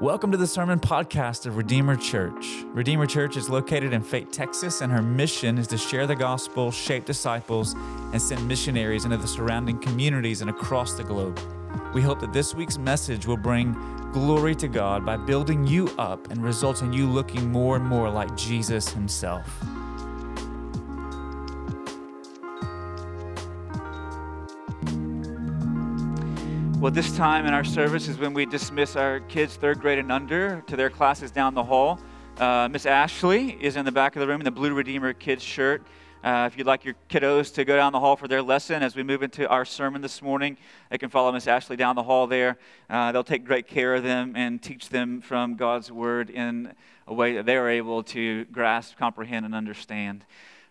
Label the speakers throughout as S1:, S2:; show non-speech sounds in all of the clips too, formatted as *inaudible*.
S1: Welcome to the Sermon Podcast of Redeemer Church. Redeemer Church is located in Fate, Texas, and her mission is to share the gospel, shape disciples, and send missionaries into the surrounding communities and across the globe. We hope that this week's message will bring glory to God by building you up and result in you looking more and more like Jesus Himself. Well, this time in our service is when we dismiss our kids third grade and under to their classes down the hall. Uh, Miss Ashley is in the back of the room in the Blue Redeemer kids shirt. Uh, if you'd like your kiddos to go down the hall for their lesson as we move into our sermon this morning, they can follow Miss Ashley down the hall there. Uh, they'll take great care of them and teach them from God's Word in a way that they are able to grasp, comprehend, and understand.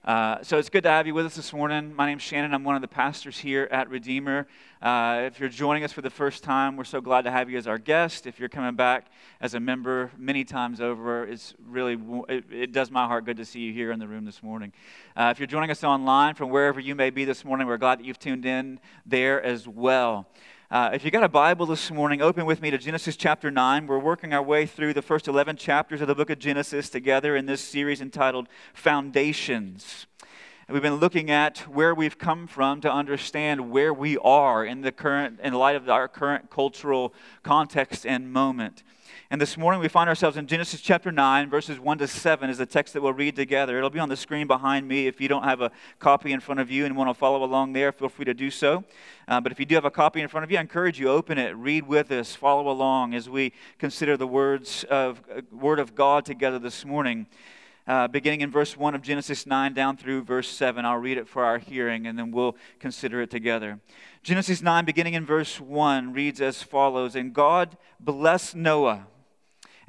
S1: Uh, so it's good to have you with us this morning. My name's Shannon. I'm one of the pastors here at Redeemer. Uh, if you're joining us for the first time, we're so glad to have you as our guest. If you're coming back as a member many times over, it's really it, it does my heart good to see you here in the room this morning. Uh, if you're joining us online from wherever you may be this morning, we're glad that you've tuned in there as well. Uh, if you got a Bible this morning, open with me to Genesis chapter 9. We're working our way through the first 11 chapters of the book of Genesis together in this series entitled Foundations. And we've been looking at where we've come from to understand where we are in the current, in light of our current cultural context and moment. And this morning we find ourselves in Genesis chapter 9, verses 1 to 7 is the text that we'll read together. It'll be on the screen behind me. If you don't have a copy in front of you and want to follow along there, feel free to do so. Uh, but if you do have a copy in front of you, I encourage you open it, read with us, follow along as we consider the words of uh, Word of God together this morning. Uh, beginning in verse 1 of Genesis 9 down through verse 7. I'll read it for our hearing and then we'll consider it together. Genesis 9, beginning in verse 1, reads as follows And God blessed Noah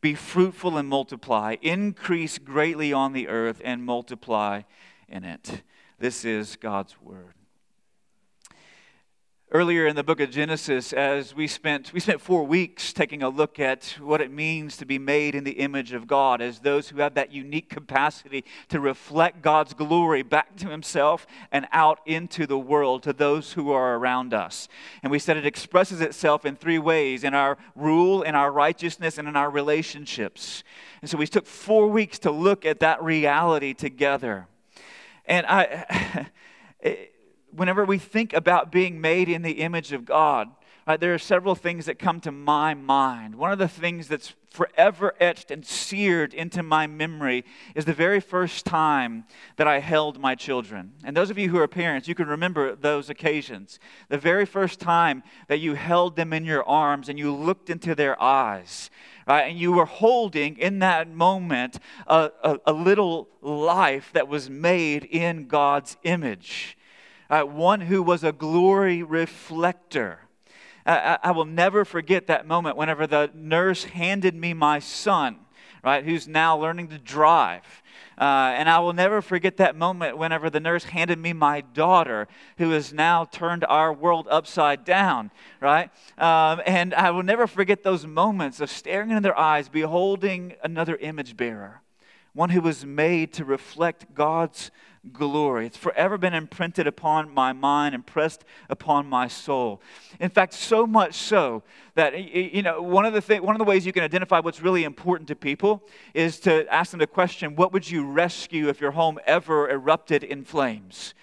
S1: be fruitful and multiply, increase greatly on the earth and multiply in it. This is God's word earlier in the book of genesis as we spent we spent four weeks taking a look at what it means to be made in the image of god as those who have that unique capacity to reflect god's glory back to himself and out into the world to those who are around us. And we said it expresses itself in three ways in our rule in our righteousness and in our relationships. And so we took four weeks to look at that reality together. And i *laughs* whenever we think about being made in the image of God, right, there are several things that come to my mind. One of the things that's forever etched and seared into my memory is the very first time that I held my children. And those of you who are parents, you can remember those occasions. The very first time that you held them in your arms and you looked into their eyes. Right, and you were holding in that moment a, a, a little life that was made in God's image uh, one who was a glory reflector. I, I will never forget that moment whenever the nurse handed me my son, right, who's now learning to drive. Uh, and I will never forget that moment whenever the nurse handed me my daughter, who has now turned our world upside down, right? Um, and I will never forget those moments of staring into their eyes, beholding another image bearer, one who was made to reflect God's glory. It's forever been imprinted upon my mind, impressed upon my soul. In fact, so much so that you know one of the th- one of the ways you can identify what's really important to people is to ask them the question, "What would you rescue if your home ever erupted in flames?"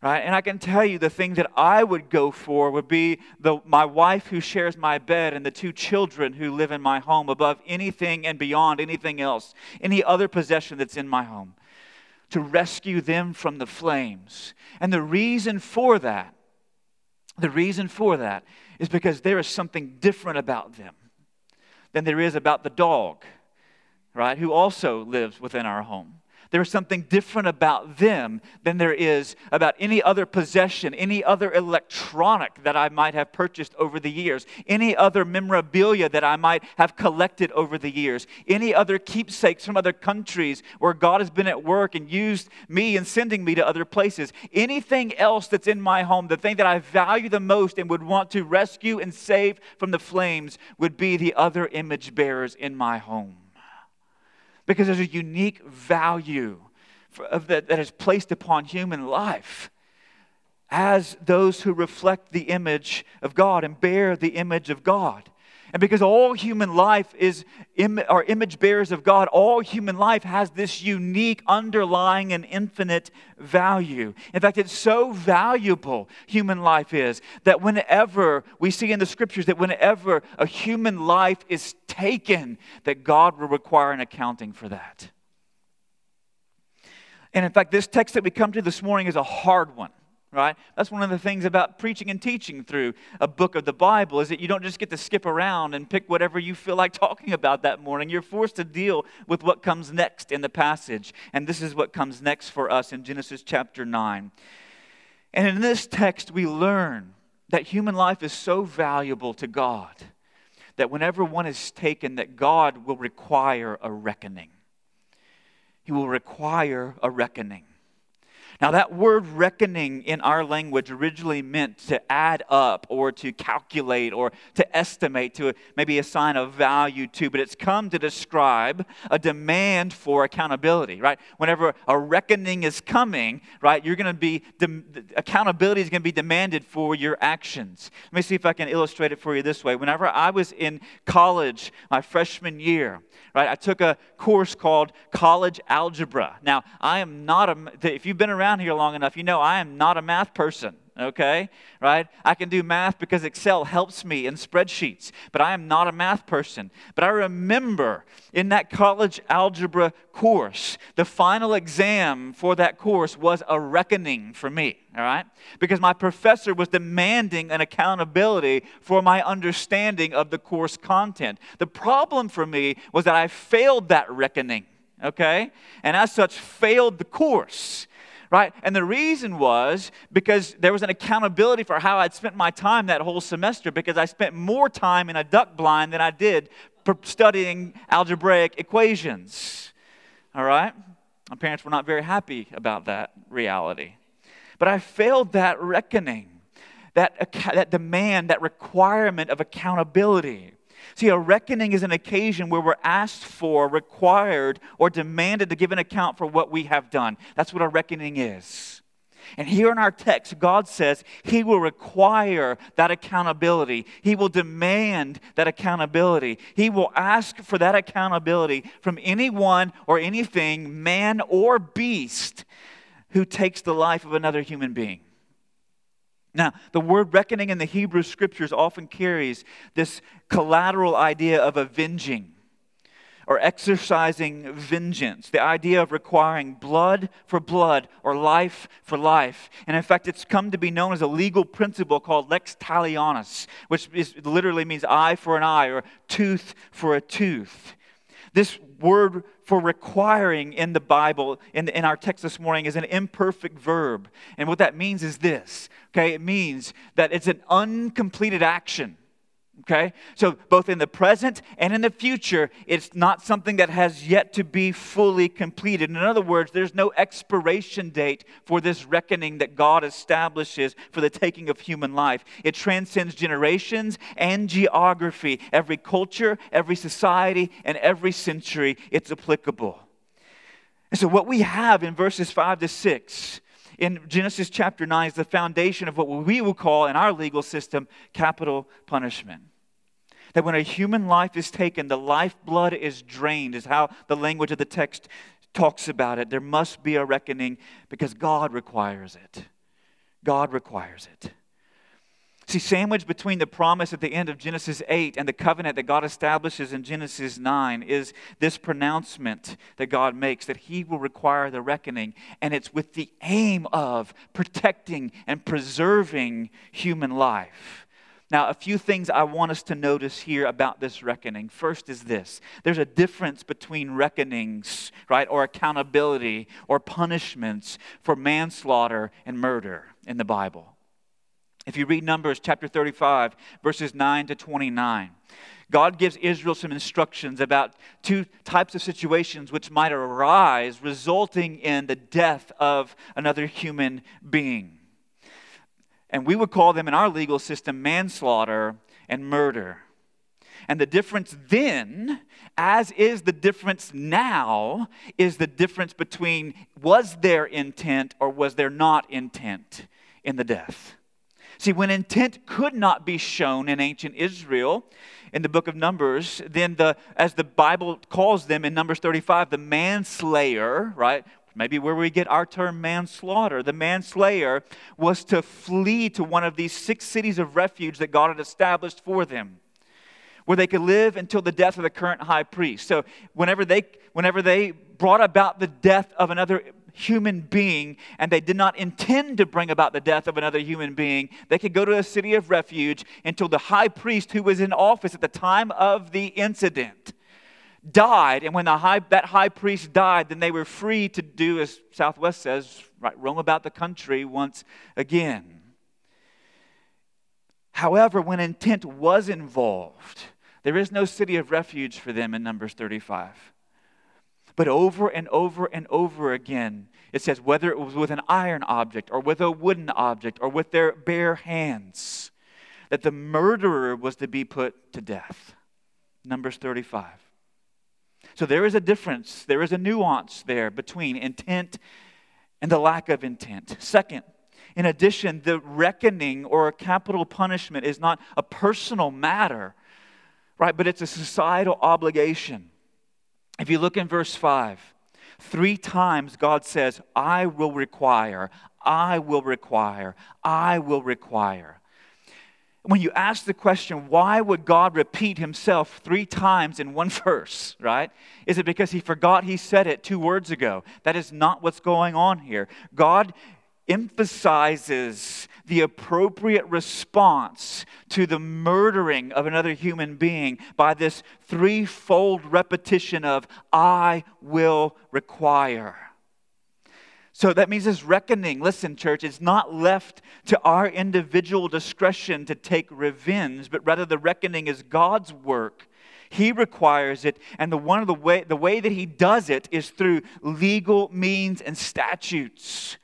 S1: Right? And I can tell you the thing that I would go for would be the, my wife who shares my bed and the two children who live in my home above anything and beyond anything else, any other possession that's in my home. To rescue them from the flames. And the reason for that, the reason for that is because there is something different about them than there is about the dog, right, who also lives within our home. There's something different about them than there is about any other possession, any other electronic that I might have purchased over the years, any other memorabilia that I might have collected over the years, any other keepsakes from other countries where God has been at work and used me and sending me to other places. Anything else that's in my home, the thing that I value the most and would want to rescue and save from the flames would be the other image bearers in my home because there's a unique value for, of that, that is placed upon human life as those who reflect the image of God and bear the image of God. And because all human life is Im- are image bearers of God, all human life has this unique underlying and infinite value. In fact, it's so valuable, human life is, that whenever we see in the scriptures that whenever a human life is taken, that God will require an accounting for that. And in fact, this text that we come to this morning is a hard one right? That's one of the things about preaching and teaching through a book of the bible is that you don't just get to skip around and pick whatever you feel like *laughs* talking about that morning. You're forced to deal with what comes next in the passage. And this is what comes next for us in genesis chapter 9 and in this text we learn that human life is so valuable to god that whenever one is taken that god will require a reckoning. He will require a reckoning now, that word reckoning in our language originally meant to add up or to calculate or to estimate, to maybe assign a value to, but it's come to describe a demand for accountability, right? Whenever a reckoning is coming, right, you're going to be, de- accountability is going to be demanded for your actions. Let me see if I can illustrate it for you this way. Whenever I was in college, my freshman year, right, I took a course called College Algebra. Now, I am not a, if you've been around, around here long enough, you know I am not a math person, okay? Right? I can do math because Excel helps me in spreadsheets, but I am not a math person. But I remember in that college algebra course, the final exam for that course was a reckoning for me, all right? Because my professor was demanding an accountability for my understanding of the course content. The problem for me was that I failed that reckoning okay? And as such, failed the course right? And the reason was because there was an accountability for how I'd spent my time that whole semester because I spent more time in a duck blind than I did studying algebraic equations. All right? My parents were not very happy about that reality. But I failed that reckoning, that, that demand, that requirement of accountability. See, a reckoning is an occasion where we're asked for, required, or demanded to give an account for what we have done. That's what a reckoning is. And here in our text, God says He will require that accountability. He will demand that accountability. He will ask for that accountability from anyone or anything, man or beast, who takes the life of another human being. Now, the word reckoning in the Hebrew scriptures often carries this collateral idea of avenging or exercising vengeance, the idea of requiring blood for blood or life for life. And in fact, it's come to be known as a legal principle called lex talionis, which is, literally means eye for an eye or tooth for a tooth. This word for requiring in the Bible, in, in our text this morning, is an imperfect verb. And what that means is this okay? It means that it's an uncompleted action. Okay? So, both in the present and in the future, it's not something that has yet to be fully completed. In other words, there's no expiration date for this reckoning that God establishes for the taking of human life. It transcends generations and geography. Every culture, every society, and every century, it's applicable. And so, what we have in verses 5 to 6 in Genesis chapter 9 is the foundation of what we will call in our legal system capital punishment. That when a human life is taken, the lifeblood is drained, is how the language of the text talks about it. There must be a reckoning because God requires it. God requires it. See, sandwiched between the promise at the end of Genesis 8 and the covenant that God establishes in Genesis 9 is this pronouncement that God makes that He will require the reckoning, and it's with the aim of protecting and preserving human life. Now, a few things I want us to notice here about this reckoning. First is this there's a difference between reckonings, right, or accountability or punishments for manslaughter and murder in the Bible. If you read Numbers chapter 35, verses 9 to 29, God gives Israel some instructions about two types of situations which might arise, resulting in the death of another human being. And we would call them in our legal system manslaughter and murder. And the difference then, as is the difference now, is the difference between was there intent or was there not intent in the death. See, when intent could not be shown in ancient Israel, in the book of Numbers, then the as the Bible calls them in Numbers 35, the manslayer, right? Maybe where we get our term manslaughter. The manslayer was to flee to one of these six cities of refuge that God had established for them where they could live until the death of the current high priest. So whenever they whenever they brought about the death of another human being and they did not intend to bring about the death of another human being, they could go to a city of refuge until the high priest who was in office at the time of the incident died. And when high, that high priest died, then they were free to do, as Southwest says, right, roam about the country once again. However, when intent was involved, there is no city of refuge for them in Numbers 35. But over and over and over again, it says whether it was with an iron object or with a wooden object or with their bare hands, that the murderer was to be put to death. Numbers 35. So there is a difference, there is a nuance there between intent and the lack of intent. Second, in addition, the reckoning or capital punishment is not a personal matter, right? But it's a societal obligation. If you look in verse 5, three times God says, I will require, I will require, I will require. When you ask the question, why would God repeat himself three times in one *laughs* verse, right? Is it because he forgot he said it two words ago? That is not what's going on here. God emphasizes the appropriate response to the murdering of another human being by this threefold repetition of, I will require. So that means this reckoning, listen, church, is not left to our individual discretion to take revenge, but rather the reckoning is God's work. He requires it, and the one of the way the way that he does it is through legal means and statutes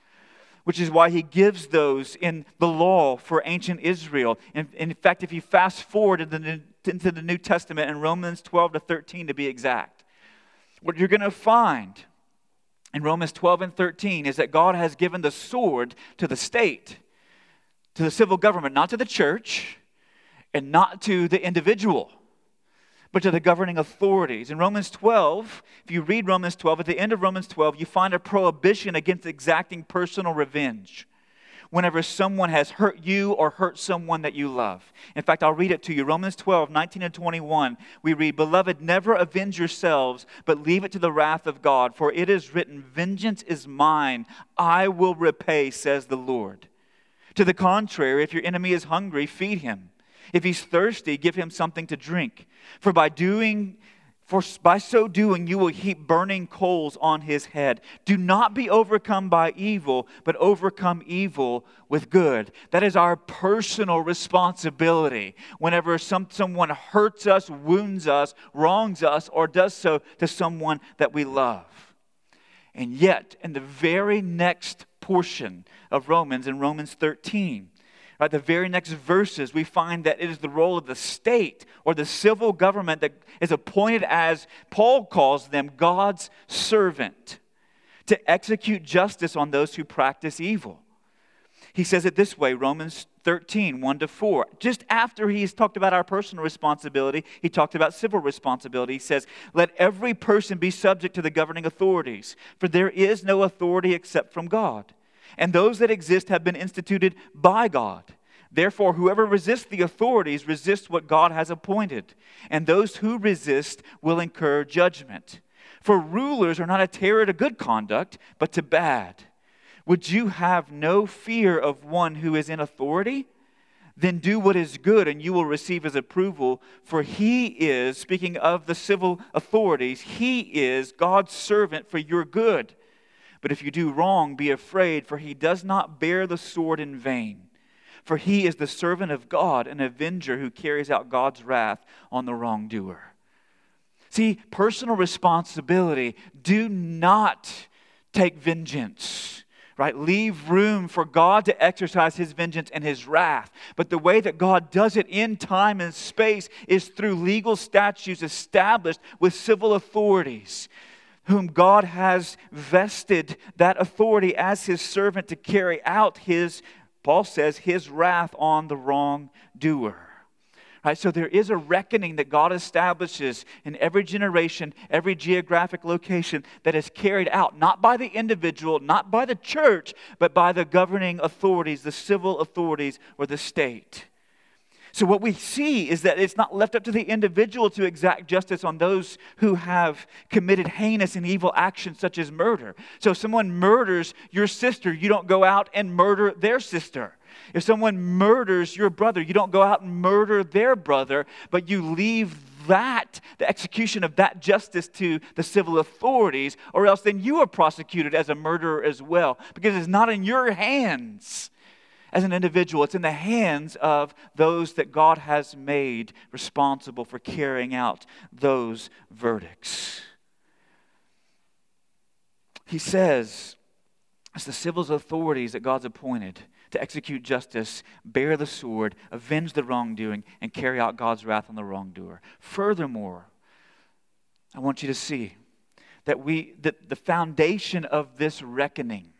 S1: which is why he gives those in the law for ancient Israel. In, in fact, if you fast forward into the, into the New Testament in Romans 12 to 13 to be exact, what you're going to find in Romans 12 and 13 is that God has given the sword to the state, to the civil government, not to the church, and not to the individual but to the governing authorities. In Romans 12, if you read Romans 12, at the end of Romans 12, you find a prohibition against exacting personal revenge whenever someone has hurt you or hurt someone that you love. In fact, I'll read it to you. Romans 12, 19 and 21, we read, Beloved, never avenge yourselves, but leave it to the wrath of God, for it is written, Vengeance is mine, I will repay, says the Lord. To the contrary, if your enemy is hungry, feed him. If he's thirsty, give him something to drink. For by doing for by so doing you will heap burning coals on his head. Do not be overcome by evil, but overcome evil with good. That is our personal responsibility. Whenever some, someone hurts us, wounds us, wrongs us, or does so to someone that we love. And yet, in the very next portion of Romans, in Romans 13, Right, the very next verses, we find that it is the role of the state or the civil government that is appointed as, Paul calls them, God's servant to execute justice on those who practice evil. He says it this way Romans 13, 1 to 4. Just after he's talked about our personal responsibility, he talked about civil responsibility. He says, Let every person be subject to the governing authorities, for there is no authority except from God and those that exist have been instituted by God. Therefore, whoever resists the authorities resists what God has appointed, and those who resist will incur judgment. For rulers are not a terror to good conduct, but to bad. Would you have no fear of one who is in authority? Then do what is good, and you will receive his approval. For he is, speaking of the civil authorities, he is God's servant for your good. But if you do wrong, be afraid, for he does not bear the sword in vain. For he is the servant of God, an avenger who carries out God's wrath on the wrongdoer. See, personal responsibility. Do not take vengeance right? Leave room for God to exercise his vengeance and his wrath. But the way that God does it in time and space is through legal statutes established with civil authorities, whom God has vested that authority as his servant to carry out his Paul says, his wrath on the wrongdoer. Right, so there is a reckoning that God establishes in every generation, every geographic location that is carried out not by the individual, not by the church, but by the governing authorities, the civil authorities, or the state. So, what we see is that it's not left up to the individual to exact justice on those who have committed heinous and evil actions such as murder. So, if someone murders your sister, you don't go out and murder their sister. If someone murders your brother, you don't go out and murder their brother, but you leave that, the execution of that justice to the civil authorities, or else then you are prosecuted as a murderer as well, because it's not in your hands as an individual, it's in the hands of those that God has made responsible for carrying out those verdicts. He says, it's the civil authorities that God's appointed to execute justice, bear the sword, avenge the wrongdoing, and carry out God's wrath on the wrongdoer. Furthermore, I want you to see that we that the foundation of this reckoning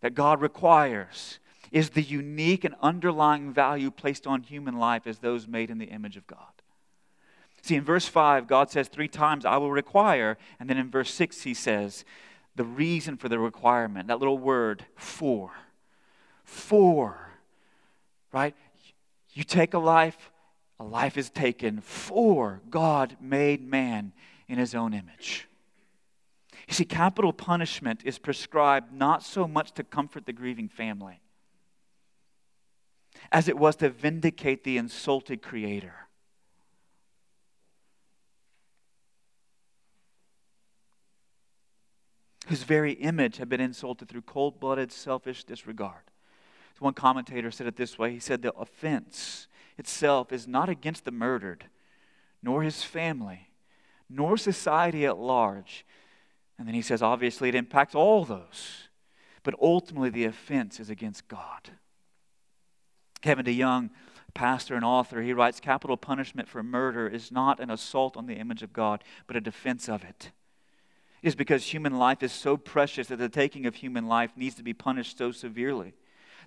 S1: that God requires is the unique and underlying value placed on human life as those made in the image of God. See, in verse 5, God says three times, I will require. And then in verse 6, he says, the reason for the requirement, that little word, for. For. Right? You take a life, a life is taken for God made man in his own image. You see, capital punishment is prescribed not so much to comfort the grieving family as it was to vindicate the insulted Creator. Whose very image had been insulted through cold blooded, selfish disregard. So one commentator said it this way he said, The offense itself is not against the murdered, nor his family, nor society at large. And then he says, obviously, it impacts all those. But ultimately, the offense is against God. Kevin DeYoung, pastor and author, he writes Capital punishment for murder is not an assault on the image of God, but a defense of it. It is because human life is so precious that the taking of human life needs to be punished so severely.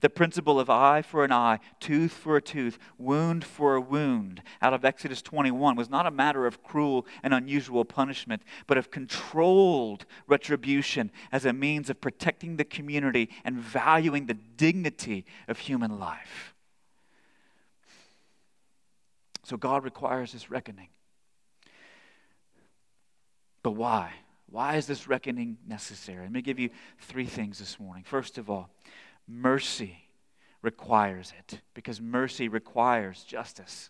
S1: The principle of eye for an eye, tooth for a tooth, wound for a wound out of Exodus 21 was not a matter of cruel and unusual punishment, but of controlled retribution as a means of protecting the community and valuing the dignity of human life. So God requires this reckoning. But why? Why is this reckoning necessary? Let me give you three things this morning. First of all, mercy requires it because mercy requires justice.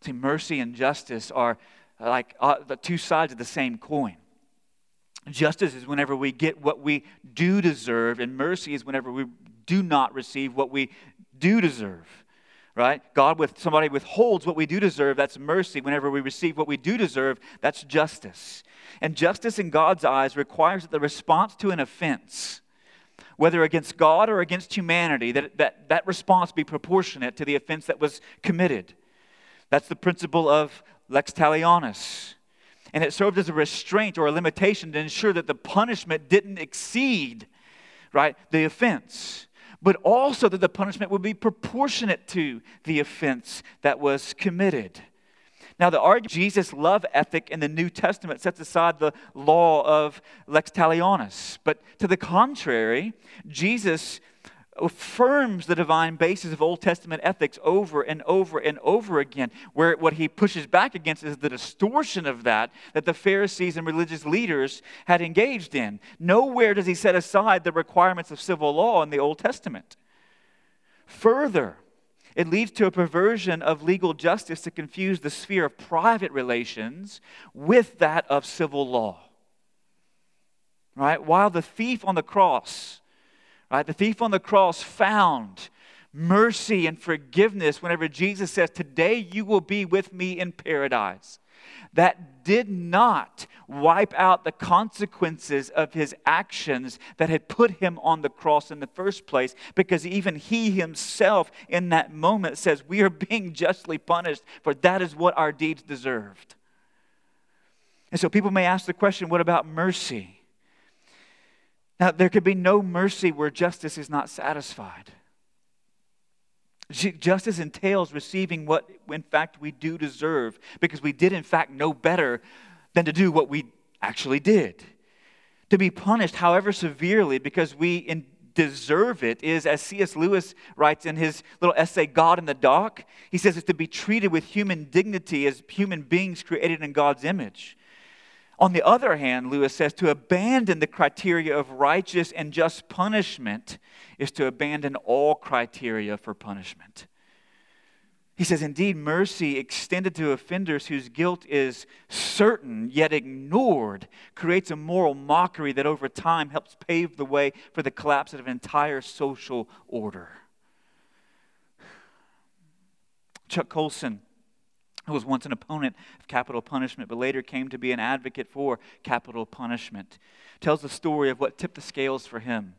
S1: See, mercy and justice are like uh, the two sides of the same coin. Justice is whenever we get what we do deserve, and mercy is whenever we do not receive what we do deserve right? God with somebody withholds what we do deserve, that's mercy. Whenever we receive what we do deserve, that's justice. And justice in God's eyes requires that the response to an offense, whether against God or against humanity, that, that that response be proportionate to the offense that was committed. That's the principle of lex talionis. And it served as a restraint or a limitation to ensure that the punishment didn't exceed, right, the offense but also that the punishment would be proportionate to the offense that was committed. Now, the argument Jesus' love ethic in the New Testament sets aside the law of lex talionis. But to the contrary, Jesus affirms the divine basis of Old Testament ethics over and over and over again. Where what he pushes back against is the distortion of that that the Pharisees and religious leaders had engaged in. Nowhere does he set aside the requirements of civil law in the Old Testament. Further, it leads to a perversion of legal justice to confuse the sphere of private relations with that of civil law. Right? While the thief on the cross Right? The thief on the cross found mercy and forgiveness whenever Jesus says, Today you will be with me in paradise. That did not wipe out the consequences of his actions that had put him on the cross in the first place, because even he himself in that moment says, We are being justly punished, for that is what our deeds deserved. And so people may ask the question, What about mercy? Now, there could be no mercy where justice is not satisfied. Justice entails receiving what, in fact, we do deserve because we did, in fact, know better than to do what we actually did. To be punished, however severely, because we deserve it, is, as C.S. Lewis writes in his little essay, God in the Dock, he says it's to be treated with human dignity as human beings created in God's image. On the other hand, Lewis says to abandon the criteria of righteous and just punishment is to abandon all criteria for punishment. He says, indeed, mercy extended to offenders whose guilt is certain yet ignored creates a moral mockery that over time helps pave the way for the collapse of an entire social order. Chuck Colson who was once an opponent of capital punishment, but later came to be an advocate for capital punishment, tells the story of what tipped the scales for him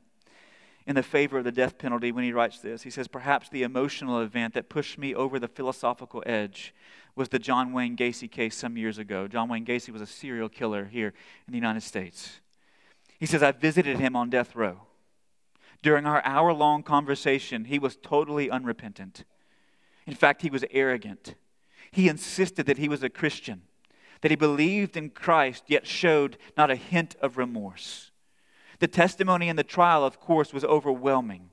S1: in the favor of the death penalty when he writes this. He says, Perhaps the emotional event that pushed me over the philosophical edge was the John Wayne Gacy case some years ago. John Wayne Gacy was a serial killer here in the United States. He says, I visited him on death row. During our hour long conversation, he was totally unrepentant. In fact, he was arrogant. He insisted that he was a Christian, that he believed in Christ, yet showed not a hint of remorse. The testimony in the trial, of course, was overwhelming.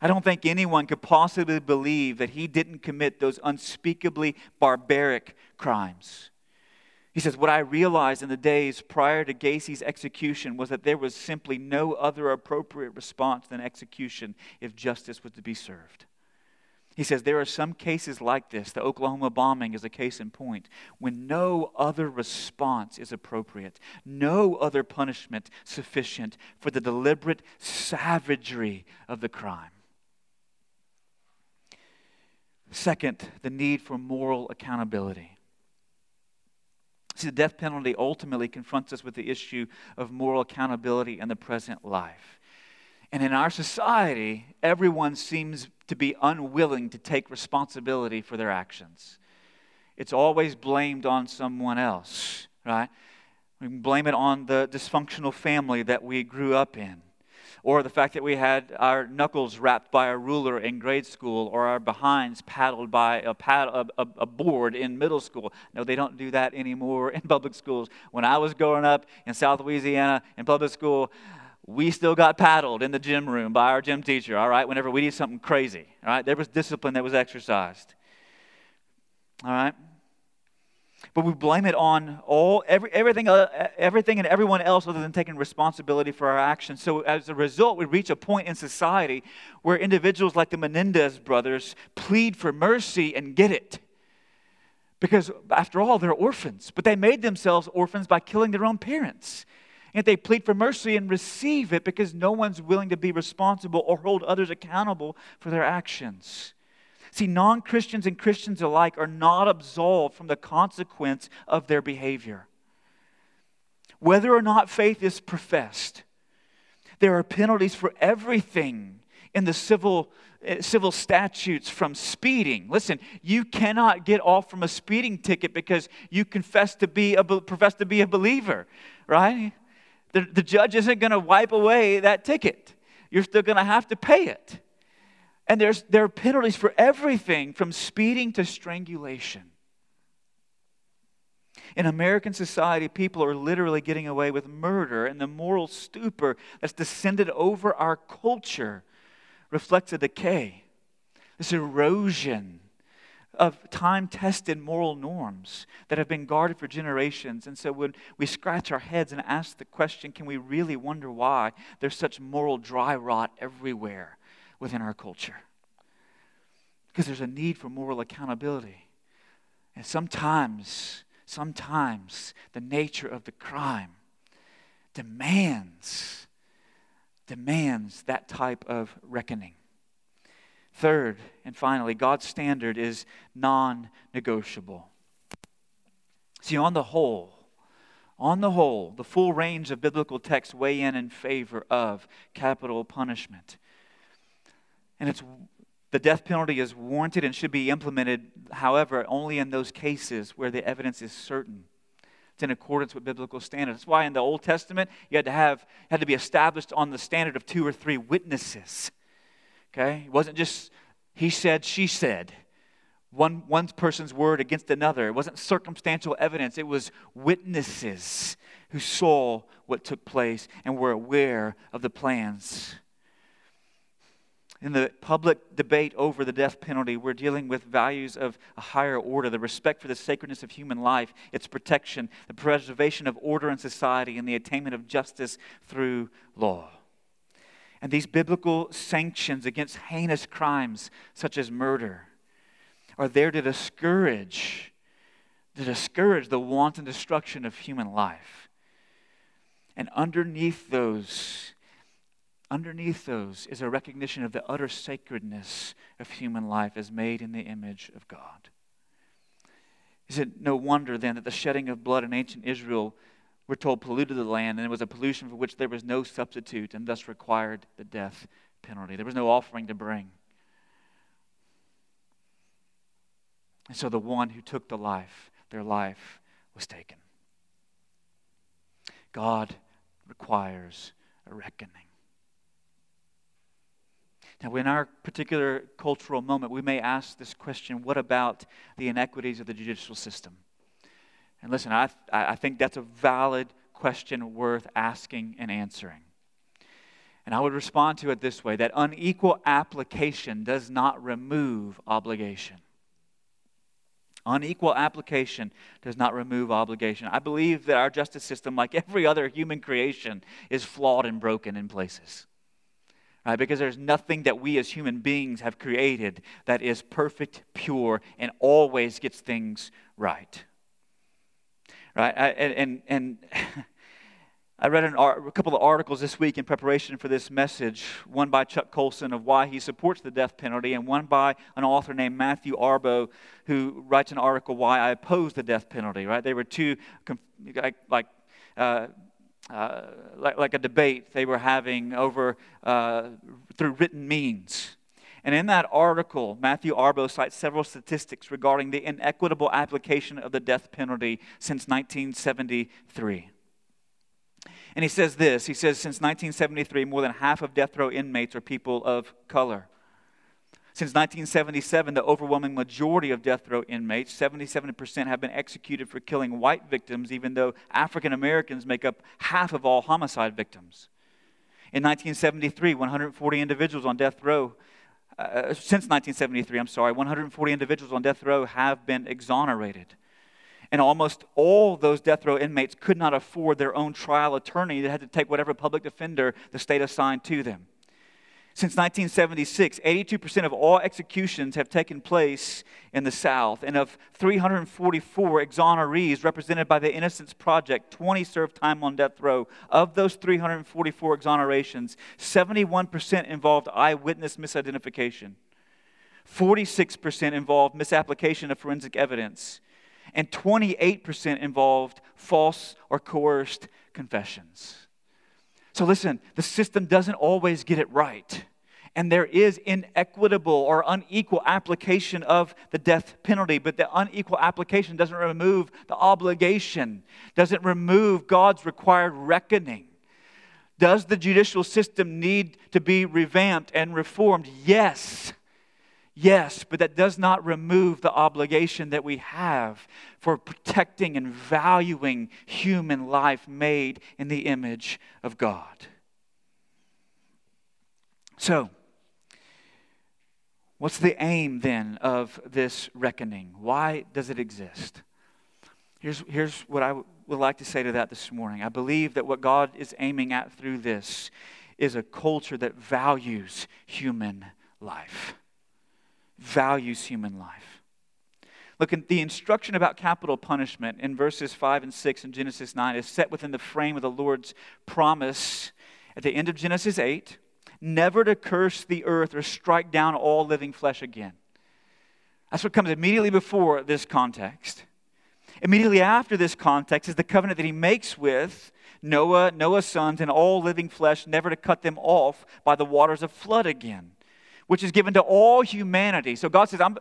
S1: I don't think anyone could possibly believe that he didn't commit those unspeakably barbaric crimes. He says, What I realized in the days prior to Gacy's execution was that there was simply no other appropriate response than execution if justice was to be served. He says there are some cases like this. The Oklahoma bombing is a case in point when no other response is appropriate, no other punishment sufficient for the deliberate savagery of the crime. Second, the need for moral accountability. See, the death penalty ultimately confronts us with the issue of moral accountability in the present life. And in our society, everyone seems to be unwilling to take responsibility for their actions. It's always blamed on someone else, right? We can blame it on the dysfunctional family that we grew up in, or the fact that we had our knuckles rapped by a ruler in grade school, or our behinds paddled by a, pad, a, a, a board in middle school. No, they don't do that anymore in *laughs* public schools. When I was growing up in South Louisiana in public school, we still got paddled in the gym room by our gym teacher, all right, whenever we did something crazy, all right? There was discipline that was exercised, all right? But we blame it on all, every, everything, uh, everything and everyone else other than taking responsibility for our actions. So as a result, we reach a point in society where individuals like the Menendez brothers plead for mercy and get it. Because after all, they're orphans, but they made themselves orphans by killing their own parents. And they plead for mercy and receive it because no one's willing to be responsible or hold others accountable for their actions. See, non Christians and Christians alike are not absolved from the consequence of their behavior. Whether or not faith is professed, there are penalties for everything in the civil, uh, civil statutes from speeding. Listen, you cannot get off from a speeding ticket because you confess to be a, profess to be a believer, right? The, the judge isn't going to wipe away that ticket. You're still going to have to pay it. And there's, there are penalties for everything from speeding to strangulation. In American society, people are literally getting away with murder and the moral stupor that's descended over our culture reflects a decay, this erosion of time tested moral norms that have been guarded for generations. And so when we scratch our heads and ask the question, can we really wonder why there's such moral dry rot everywhere within our culture? Because there's a need for moral accountability. And sometimes, sometimes the nature of the crime demands demands that type of reckoning. Third, and finally, God's standard is non negotiable. See, on the whole, on the whole, the full range of biblical texts weigh in in favor of capital punishment. And it's the death penalty is warranted and should be implemented, however, only in those cases where the evidence is certain. It's in accordance with biblical standards. That's why in the Old Testament you had to have had to be established on the standard of two or three witnesses. Okay? It wasn't just he said, she said. One, one person's word against another. It wasn't circumstantial evidence, it was witnesses who saw what took place and were aware of the plans. In the public debate over the death penalty, we're dealing with values of a higher order the respect for the sacredness of human life, its protection, the preservation of order in society, and the attainment of justice through law. And these biblical sanctions against heinous crimes such as murder are there to discourage to discourage the wanton destruction of human life. And underneath those underneath those is a recognition of the utter sacredness of human life as made in the image of God. Is it no wonder then that the shedding of blood in ancient Israel we're told, polluted the land, and it was a pollution for which there was no substitute, and thus required the death penalty. There was no offering to bring. And so the one who took the life, their life was taken. God requires a reckoning. Now, in our particular cultural moment, we may ask this question what about the inequities of the judicial system? And listen, I, I think that's a valid question worth asking and answering. And I would respond to it this way that unequal application does not remove obligation. Unequal application does not remove obligation. I believe that our justice system, like *laughs* every other human creation, is flawed and broken in places. Right? Because there's nothing that we as human beings have created that is perfect, pure, and always gets things right right? I, and and, and *laughs* I read an, a couple of articles this week in preparation for this message. One by Chuck Colson of why he supports the death penalty, and one by an author named Matthew Arbo who writes an article why I oppose the death penalty. Right? They were two like. like uh, uh, like, like, a debate they were having over uh, through written means. And in that article, Matthew Arbo cites several statistics regarding the inequitable application of the death penalty since 1973. And he says this He says, since 1973, more than half of death row inmates are people of color. Since 1977, the overwhelming majority of death row inmates, 77%, have been executed for killing white victims, even though African Americans make up half of all homicide victims. In 1973, 140 individuals on death row uh, since 1973, I'm sorry, 140 individuals on death row have been exonerated. And almost all those death row inmates could not afford their own trial attorney. They had to take whatever public defender the state assigned to them. Since 1976, 82% of all executions have taken place in the South. And of 344 exonerees represented by the Innocence Project, 20 served time on death row. Of those 344 exonerations, 71% involved eyewitness misidentification, 46% involved misapplication of forensic evidence, and 28% involved false or coerced confessions. So listen, the system doesn't always get it right. And there is inequitable or unequal application of the death penalty, but the unequal application doesn't remove the obligation, doesn't remove God's required reckoning. Does the judicial system need to be revamped and reformed? Yes. Yes, but that does not remove the obligation that we have for protecting and valuing human life made in the image of God. So, What's the aim then of this reckoning? Why does it exist? Here's, here's what I would like to say to that this morning. I believe that what God is aiming at through this is a culture that values human life. Values human life. Look, the instruction about capital punishment in verses 5 and 6 in Genesis 9 is set within the frame of the Lord's promise at the end of Genesis 8 never to curse the earth or strike down all living flesh again. That's what comes immediately before this context. Immediately after this context is the covenant that he makes with Noah, Noah's sons, and all living flesh, never to cut them off by the waters of flood again, which is given to all humanity. So God says, I'm,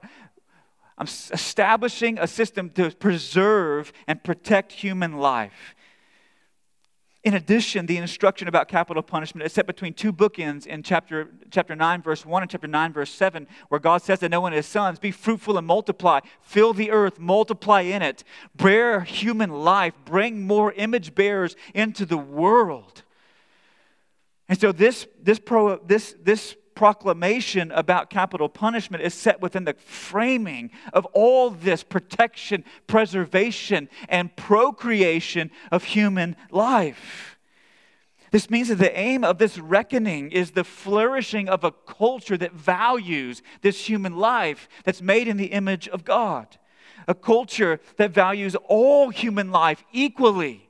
S1: I'm establishing a system to preserve and protect human life. In addition, the instruction about capital punishment is set between two bookends in chapter, chapter 9, verse 1 and chapter 9, verse 7, where God says to Noah and his sons, Be fruitful and multiply, fill the earth, multiply in it, bear human life, bring more image bearers into the world. And so this, this, pro, this, this proclamation about capital punishment is set within the framing of all this protection, preservation, and procreation of human life. This means that the aim of this reckoning is the flourishing of a culture that values this human life that's made in the image of God. A culture that values all human life equally,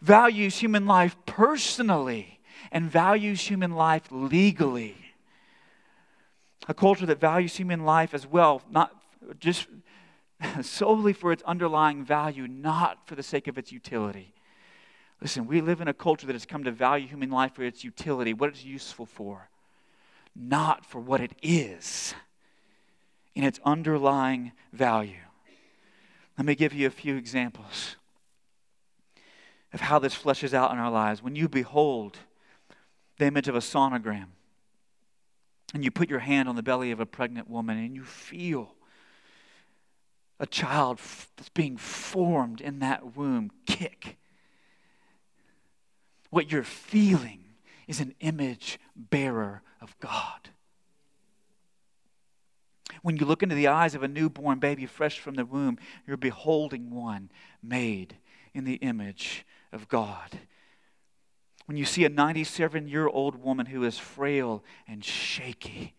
S1: values human life personally, and values human life legally a culture that values human life as well, not just *laughs* solely for its underlying value, not for the sake of its utility. Listen, we live in a culture that has come to value human life for its utility, what it's useful for, not for what it is in its underlying value. Let me give you a few examples of how this fleshes out in our lives. When you behold the image of a sonogram, and you put your hand on the belly of a pregnant woman and you feel a child that's being formed in that womb kick. What you're feeling is an image bearer of God. When you look into the eyes of a newborn baby fresh from the womb, you're beholding one made in the image of God when you see a 97 year old woman who is frail and shaky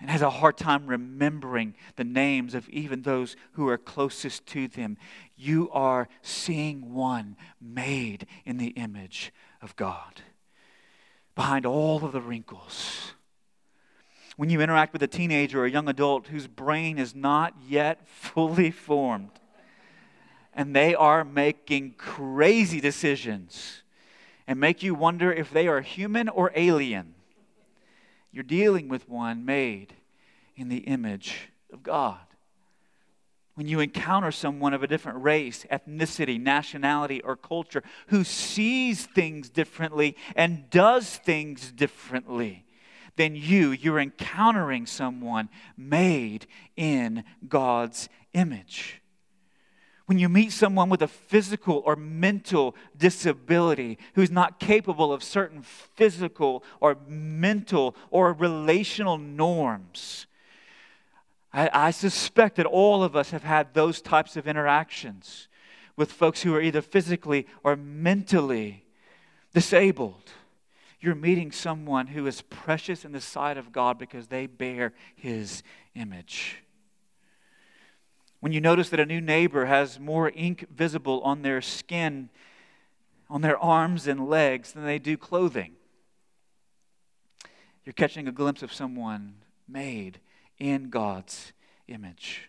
S1: and has a hard time remembering the names of even those who are closest to them, you are seeing one made in the image of God. Behind all of the wrinkles, when you interact with a teenager or a young adult whose brain is not yet fully formed, and they are making crazy decisions and make you wonder if they are human or alien. You're dealing with one made in the image of God. When you encounter someone of a different race, ethnicity, nationality, or culture who sees things differently and does things differently than you, you're encountering someone made in God's image. When you meet someone with a physical or mental disability who's not capable of certain physical or mental or relational norms, I, I, suspect that all of us have had those types of interactions with folks who are either physically or mentally disabled. You're meeting someone who is precious in the sight of God because they bear his image. When you notice that a new neighbor has more ink visible on their skin, on their arms and legs than they do clothing, you're catching a glimpse of someone made in God's image.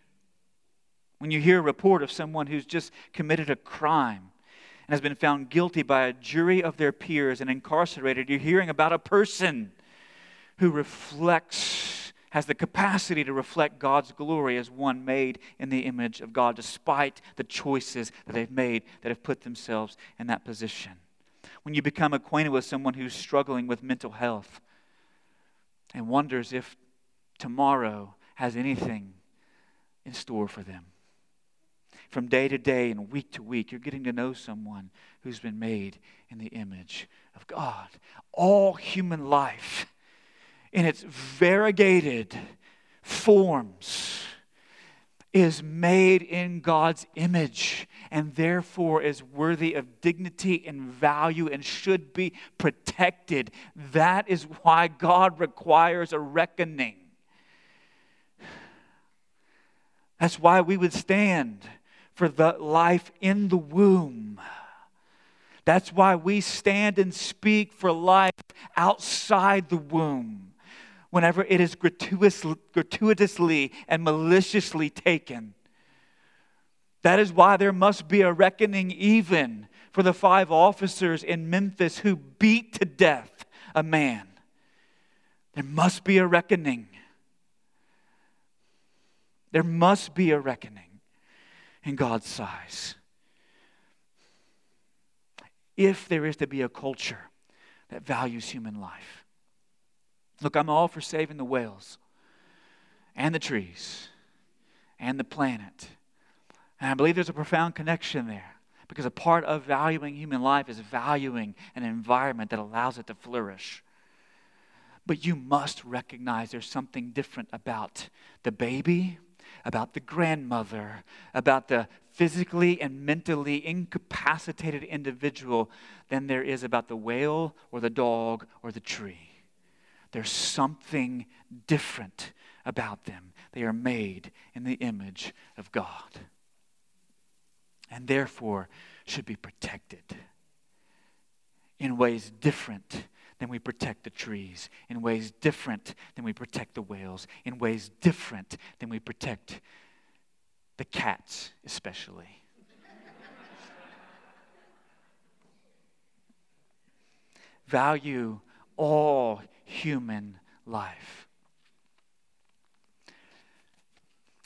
S1: When you hear a report of someone who's just committed a crime and has been found guilty by a jury of their peers and incarcerated, you're hearing about a person who reflects has the capacity to reflect God's glory as one made in the image of God, despite the choices that they've made that have put themselves in that position. When you become acquainted with someone who's struggling with mental health and wonders if tomorrow has anything in store for them. From day to day and week to week, you're getting to know someone who's been made in the image of God. All human life in its variegated forms is made in God's image and therefore is worthy of dignity and value and should be protected. That is why God requires a reckoning. That's why we would stand for the life in the womb. That's why we stand and speak for life outside the womb whenever it is gratuitous, gratuitously and maliciously taken. That is why there must be a reckoning, even for the five officers in Memphis who beat to death a man. There must be a reckoning. There must be a reckoning in God's size. If there is to be a culture that values human life. Look, I'm all for saving the whales and the trees and the planet and I believe there's a profound connection there because a part of valuing human life is valuing an environment that allows it to flourish. But you must recognize there's something different about the baby, about the grandmother, about the physically and mentally incapacitated individual than there is about the whale or the dog or the tree. There's something different about them. They are made in the image of God and therefore should be protected in ways different than we protect the trees, in ways different than we protect the whales, in ways different than we protect the cats, especially. *laughs* Value all human life.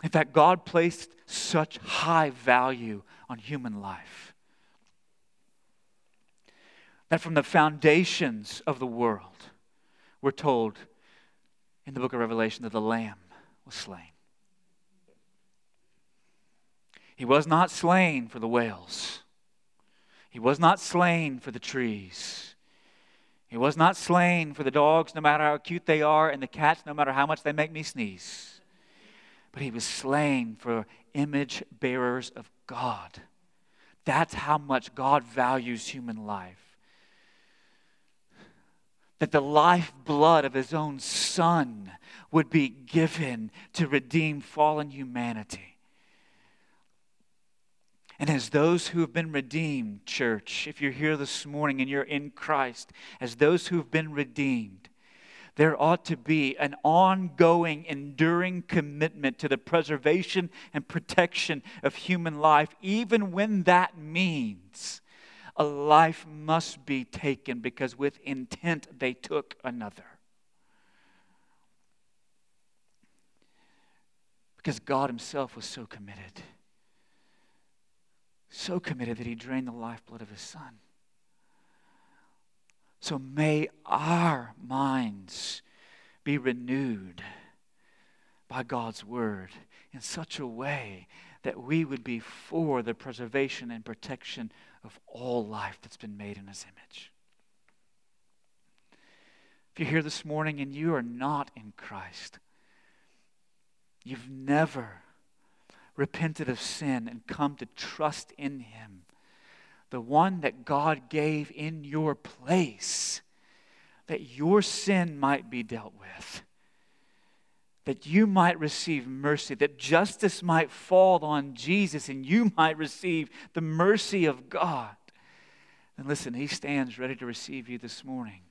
S1: In fact, God placed such high value on human life. That from the foundations of the world, we're told in the book of Revelation that the Lamb was slain. He was not slain for the whales. He was not slain for the trees. He was not slain for the dogs, no matter how cute they are, and the cats, no matter how much they make me sneeze. But he was slain for image bearers of God. That's how much God values human life. That the lifeblood of his own son would be given to redeem fallen humanity. And as those who have been redeemed, church, if you're here this morning and you're in Christ, as those who have been redeemed, there ought to be an ongoing, enduring commitment to the preservation and protection of human life, even when that means a life must be taken because with intent they took another. Because God Himself was so committed. So committed that He drained the lifeblood of His Son. So may our minds be renewed by God's word in such a way that we would be for the preservation and protection of all life that's been made in his image. If you're here this morning and you are not in Christ, you've never repented of sin and come to trust in him the one that God gave in your place, that your sin might be dealt with, that you might receive mercy, that justice might fall on Jesus, and you might receive the mercy of God. And listen, He stands ready to receive you this morning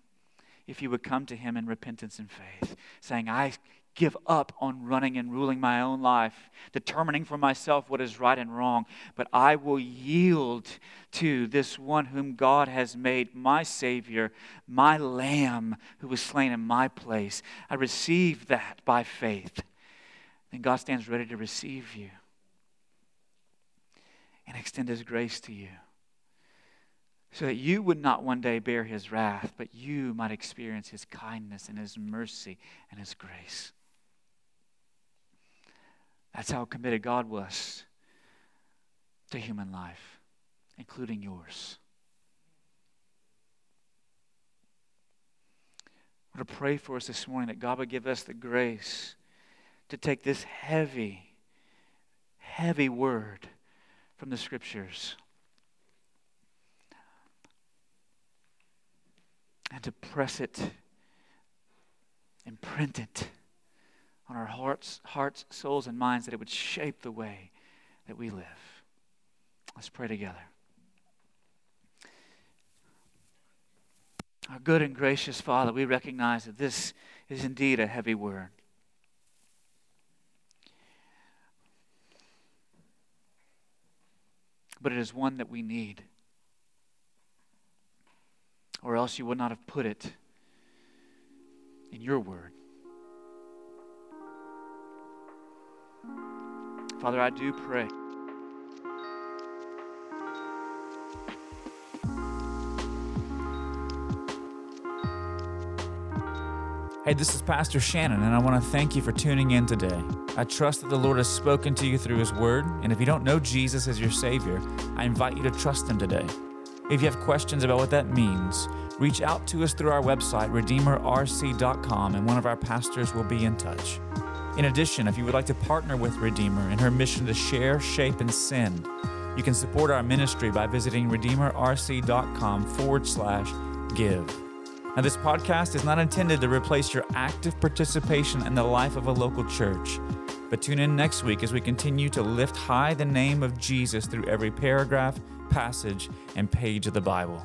S1: if you would come to Him in repentance and faith, saying, I give up on running and ruling my own life, determining for myself what is right and wrong, but I will yield to this one whom God has made my Savior, my Lamb who was slain in my place. I receive that by faith. Then God stands ready to receive you and extend His grace to you so that you would not one day bear his wrath, but you might experience his kindness and his mercy and his grace. That's how committed God was to human life, including yours. I want to pray for us this morning that God would give us the grace to take this heavy, heavy word from the scriptures and to press it and print it on our hearts, hearts, souls, and minds that it would shape the way that we live. Let's pray together. Our good and gracious Father, we recognize that this is indeed a heavy word. But it is one that we need. Or else you would not have put it in your word. Father, I do pray.
S2: Hey, this is Pastor Shannon, and I want to thank you for tuning in today. I trust that the Lord has spoken to you through His Word, and if you don't know Jesus as your Savior, I invite you to trust Him today. If you have questions about what that means, reach out to us through our website, redeemerrc.com, and one of our pastors will be in touch. In addition, if you would like to partner with Redeemer in her mission to share, shape, and send, you can support our ministry by visiting redeemerrc.com forward slash give. Now, this podcast is not intended to replace your active participation in the life of a local church. But tune in next week as we continue to lift high the name of Jesus through every paragraph, passage, and page of the Bible.